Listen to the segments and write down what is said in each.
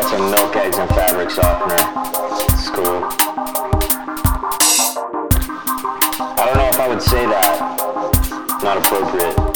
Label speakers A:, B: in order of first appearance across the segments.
A: got some milk, eggs, and fabric softener. It's cool. I don't know if I would say that. Not appropriate.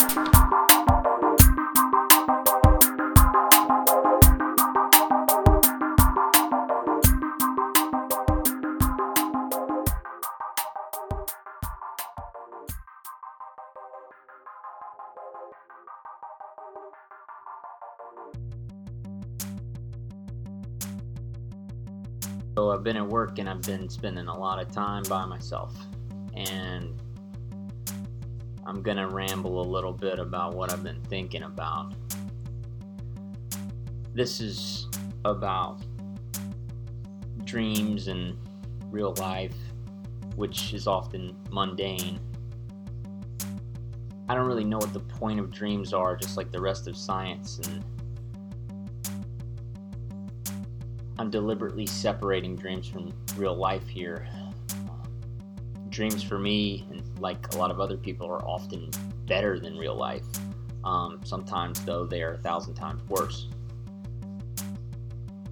B: So I've been at work and I've been spending a lot of time by myself. And I'm going to ramble a little bit about what I've been thinking about. This is about dreams and real life, which is often mundane. I don't really know what the point of dreams are, just like the rest of science, and I'm deliberately separating dreams from real life here. Dreams for me, and like a lot of other people, are often better than real life. Um, sometimes, though, they are a thousand times worse.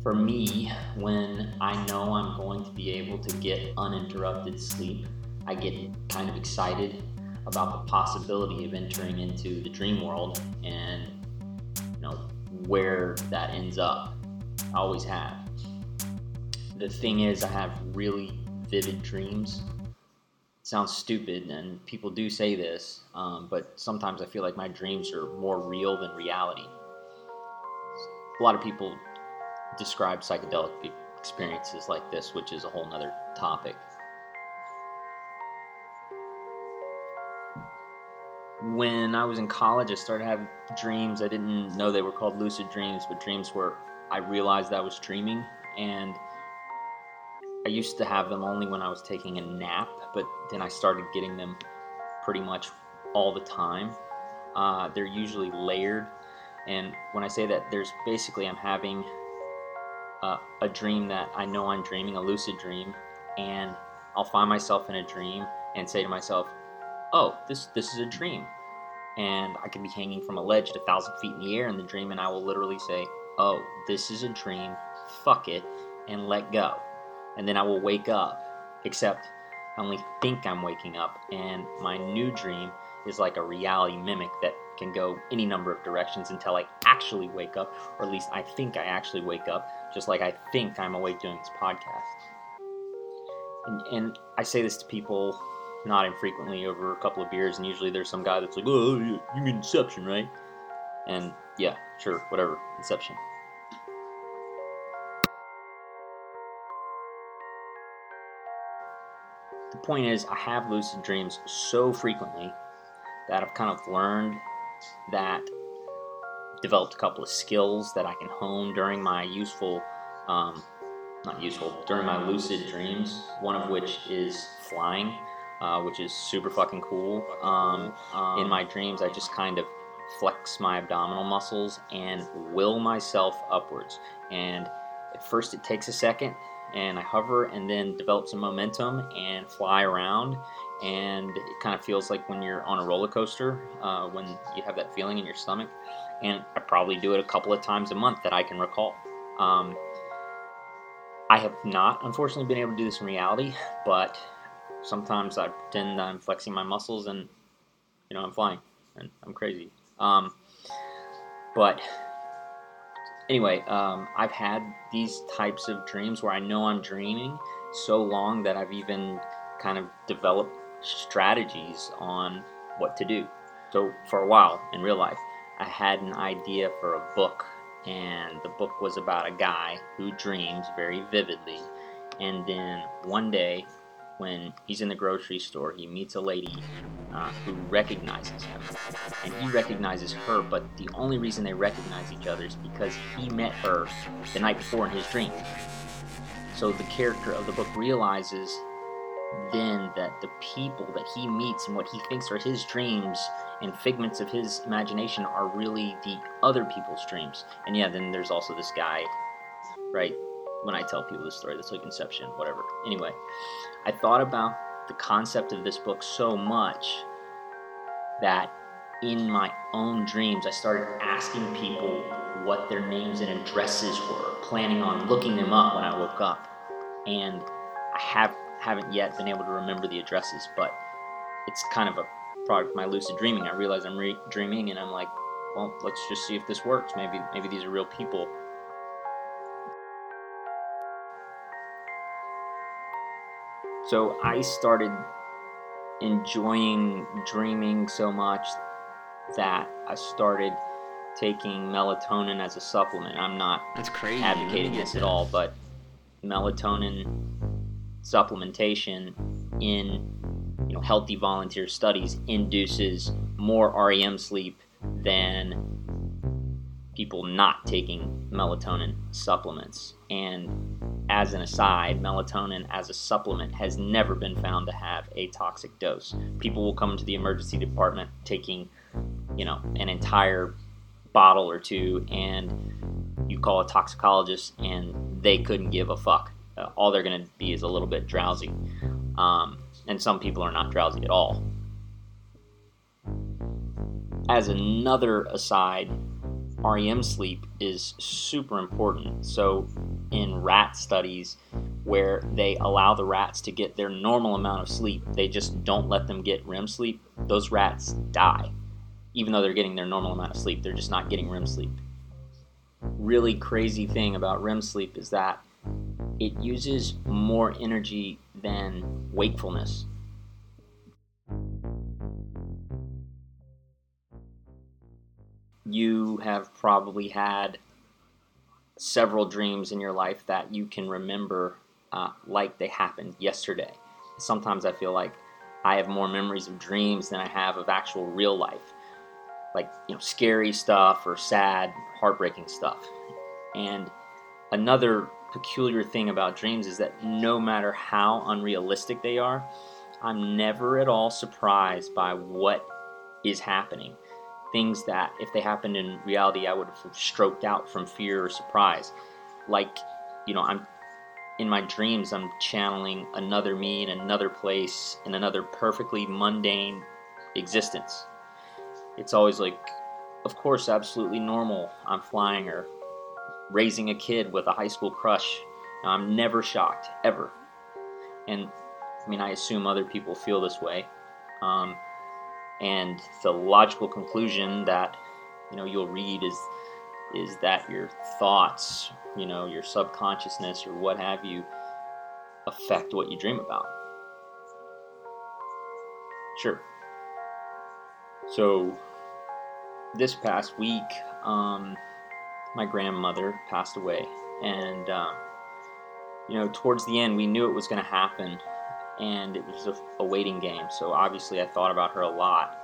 B: For me, when I know I'm going to be able to get uninterrupted sleep, I get kind of excited about the possibility of entering into the dream world and you know where that ends up. I always have the thing is, I have really vivid dreams. It sounds stupid, and people do say this, um, but sometimes I feel like my dreams are more real than reality. A lot of people describe psychedelic experiences like this, which is a whole nother topic. When I was in college, I started having dreams. I didn't know they were called lucid dreams, but dreams where I realized I was dreaming and I used to have them only when I was taking a nap, but then I started getting them pretty much all the time. Uh, they're usually layered, and when I say that, there's basically I'm having uh, a dream that I know I'm dreaming, a lucid dream, and I'll find myself in a dream and say to myself, "Oh, this this is a dream," and I could be hanging from a ledge a thousand feet in the air in the dream, and I will literally say, "Oh, this is a dream. Fuck it," and let go and then I will wake up, except I only think I'm waking up, and my new dream is like a reality mimic that can go any number of directions until I actually wake up, or at least I think I actually wake up, just like I think I'm awake doing this podcast. And, and I say this to people not infrequently over a couple of beers, and usually there's some guy that's like, "Oh, you mean Inception, right?" And yeah, sure, whatever, Inception. Point is, I have lucid dreams so frequently that I've kind of learned that, developed a couple of skills that I can hone during my useful, um, not useful, during my lucid dreams. One of which is flying, uh, which is super fucking cool. Um, in my dreams, I just kind of flex my abdominal muscles and will myself upwards. And at first, it takes a second and I hover and then develop some momentum and fly around. And it kind of feels like when you're on a roller coaster, uh, when you have that feeling in your stomach. And I probably do it a couple of times a month that I can recall. Um, I have not, unfortunately, been able to do this in reality, but sometimes I pretend I'm flexing my muscles and, you know, I'm flying and I'm crazy. Um, but anyway, um, I've had these types of dreams where I know I'm dreaming so long that I've even kind of developed strategies on what to do. So for a while in real life, I had an idea for a book, and the book was about a guy who dreams very vividly. And then one day, when he's in the grocery store, he meets a lady uh, who recognizes him. And he recognizes her, but the only reason they recognize each other is because he met her the night before in his dream. So the character of the book realizes then that the people that he meets and what he thinks are his dreams and figments of his imagination are really the other people's dreams. And yeah, then there's also this guy, right? when I tell people this story. That's like Inception, whatever. Anyway, I thought about the concept of this book so much that in my own dreams, I started asking people what their names and addresses were, planning on looking them up when I woke up. And I have haven't yet been able to remember the addresses, but it's kind of a product of my lucid dreaming. I realize I'm re- dreaming, and I'm like, well, let's just see if this works. Maybe maybe these are real people. So I started enjoying dreaming so much that I started taking melatonin as a supplement. I'm not
C: That's crazy.
B: advocating this at all, but melatonin supplementation in you know healthy volunteer studies induces more REM sleep than people not taking melatonin supplements. And as an aside, melatonin as a supplement has never been found to have a toxic dose. People will come into the emergency department taking, you know, an entire bottle or two, and you call a toxicologist, and they couldn't give a fuck. Uh, all they're going to be is a little bit drowsy. Um, and some people are not drowsy at all. As another aside, REM sleep is super important. So, in rat studies where they allow the rats to get their normal amount of sleep, they just don't let them get REM sleep, those rats die. Even though they're getting their normal amount of sleep, they're just not getting REM sleep. Really crazy thing about REM sleep is that it uses more energy than wakefulness. You have probably had several dreams in your life that you can remember uh, like they happened yesterday. Sometimes I feel like I have more memories of dreams than I have of actual real life, like you know, scary stuff or sad, heartbreaking stuff. And another peculiar thing about dreams is that no matter how unrealistic they are, I'm never at all surprised by what is happening. Things that, if they happened in reality, I would have stroked out from fear or surprise. Like, you know, I'm in my dreams, I'm channeling another me in another place, in another perfectly mundane existence. It's always like, of course, absolutely normal. I'm flying or raising a kid with a high school crush. I'm never shocked, ever. And I mean, I assume other people feel this way. Um, and the logical conclusion that you know you'll read is is that your thoughts, you know, your subconsciousness or what have you, affect what you dream about. Sure. So this past week, um, my grandmother passed away, and uh, you know, towards the end, we knew it was going to happen, and it was a, a waiting game. So obviously, I thought about her a lot.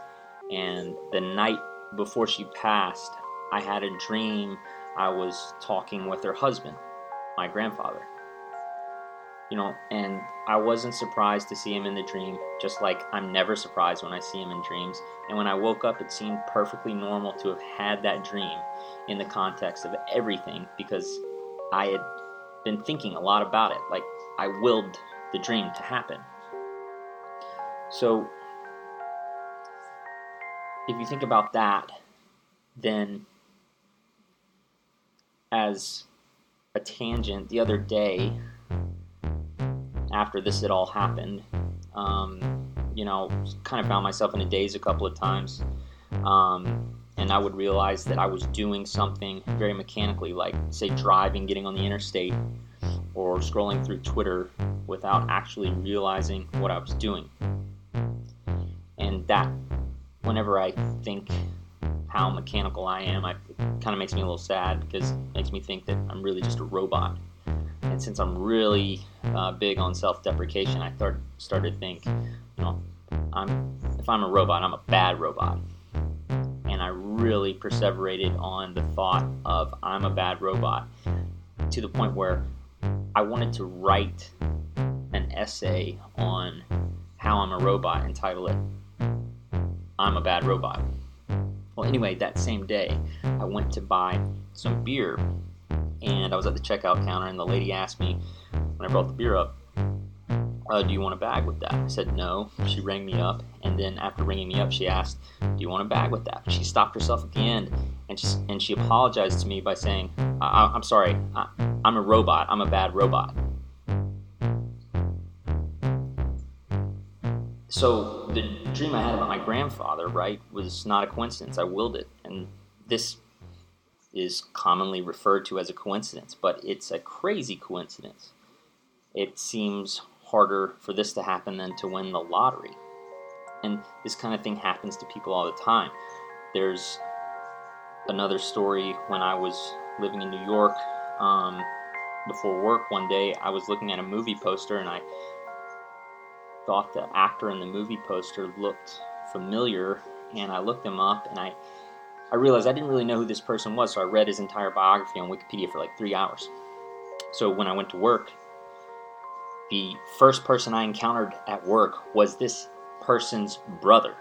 B: And the night before she passed, I had a dream. I was talking with her husband, my grandfather. You know, and I wasn't surprised to see him in the dream, just like I'm never surprised when I see him in dreams. And when I woke up, it seemed perfectly normal to have had that dream in the context of everything because I had been thinking a lot about it. Like, I willed the dream to happen. So, if you think about that, then as a tangent, the other day, after this had all happened, um, you know, kind of found myself in a daze a couple of times. Um, and I would realize that I was doing something very mechanically, like, say, driving, getting on the interstate, or scrolling through Twitter without actually realizing what I was doing. And that, whenever I think how mechanical I am, I, it kind of makes me a little sad because it makes me think that I'm really just a robot. And since I'm really uh, big on self-deprecation, I thought, started to think, you know, I'm if I'm a robot, I'm a bad robot. And I really perseverated on the thought of I'm a bad robot to the point where I wanted to write an essay on how I'm a robot and title it I'm a Bad Robot. Well, anyway, that same day, I went to buy some beer and I was at the checkout counter, and the lady asked me when I brought the beer up, uh, Do you want a bag with that? I said, No. She rang me up, and then after ringing me up, she asked, Do you want a bag with that? She stopped herself at the end and she, and she apologized to me by saying, I, am sorry, I, I'm a robot. I'm a bad robot. So the dream I had about my grandfather, right, was not a coincidence. I willed it, and this is commonly referred to as a coincidence, but it's a crazy coincidence. It seems harder for this to happen than to win the lottery. And this kind of thing happens to people all the time. There's another story when I was living in New York um, before work one day. I was looking at a movie poster and I thought the actor in the movie poster looked familiar, and I looked him up and I I realized I didn't really know who this person was, so I read his entire biography on Wikipedia for like three hours. So when I went to work, the first person I encountered at work was this person's brother,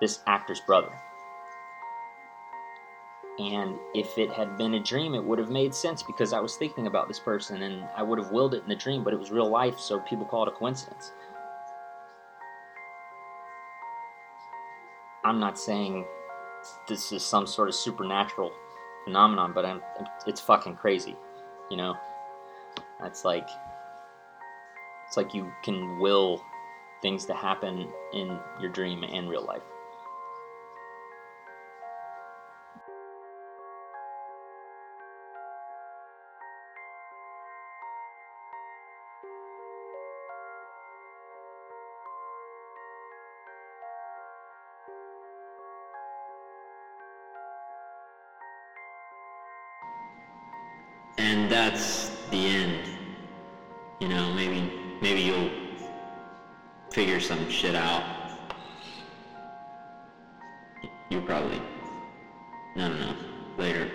B: this actor's brother. And if it had been a dream, it would have made sense because I was thinking about this person and I would have willed it in the dream, but it was real life, so people call it a coincidence. I'm not saying this is some sort of supernatural phenomenon, but I'm, it's fucking crazy, you know. It's like it's like you can will things to happen in your dream and real life.
A: The end. You know, maybe maybe you'll figure some shit out. You probably, no, no, no, later.